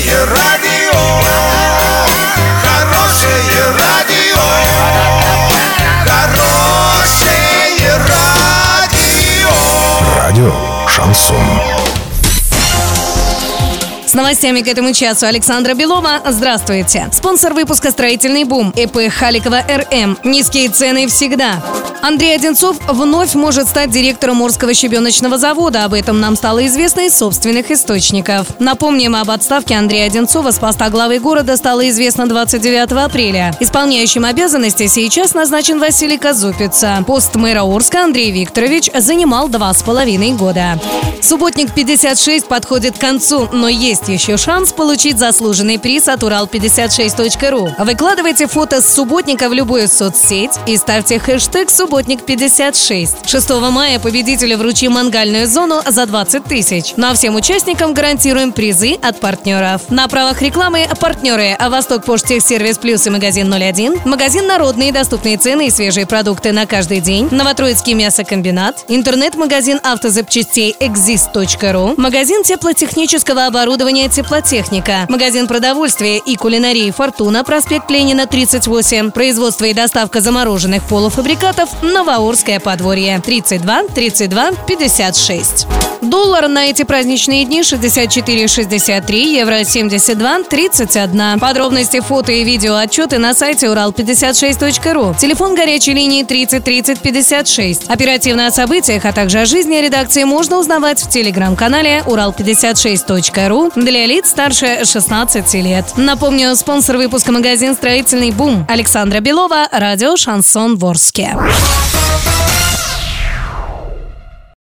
Хорошее радио, хорошее радио, хорошее радио. Радио Шансон. С новостями к этому часу Александра Белова. Здравствуйте. Спонсор выпуска «Строительный бум» ЭП Халикова РМ. Низкие цены всегда. Андрей Одинцов вновь может стать директором Морского щебеночного завода. Об этом нам стало известно из собственных источников. Напомним, об отставке Андрея Одинцова с поста главы города стало известно 29 апреля. Исполняющим обязанности сейчас назначен Василий Казупица. Пост мэра Орска Андрей Викторович занимал два с половиной года. Субботник 56 подходит к концу, но есть еще шанс получить заслуженный приз от Урал56.ру. Выкладывайте фото с субботника в любую соцсеть и ставьте хэштег «Субботник56». 6 мая победителю вручим мангальную зону за 20 тысяч. Ну а всем участникам гарантируем призы от партнеров. На правах рекламы партнеры Восток Поштехсервис Плюс и магазин 01, магазин «Народные» доступные цены и свежие продукты на каждый день, Новотроицкий мясокомбинат, интернет-магазин автозапчастей exist.ru, магазин теплотехнического оборудования «Теплотехника», магазин продовольствия и кулинарии «Фортуна», проспект Ленина, 38, производство и доставка замороженных полуфабрикатов «Новоурское подворье», 32 32 56. Доллар на эти праздничные дни 64,63, евро 72, 31. Подробности, фото и видео отчеты на сайте урал56.ру. Телефон горячей линии 30 30 56. Оперативно о событиях, а также о жизни редакции можно узнавать в телеграм-канале урал56.ру для лиц старше 16 лет. Напомню, спонсор выпуска магазин «Строительный бум» Александра Белова, радио «Шансон Ворске».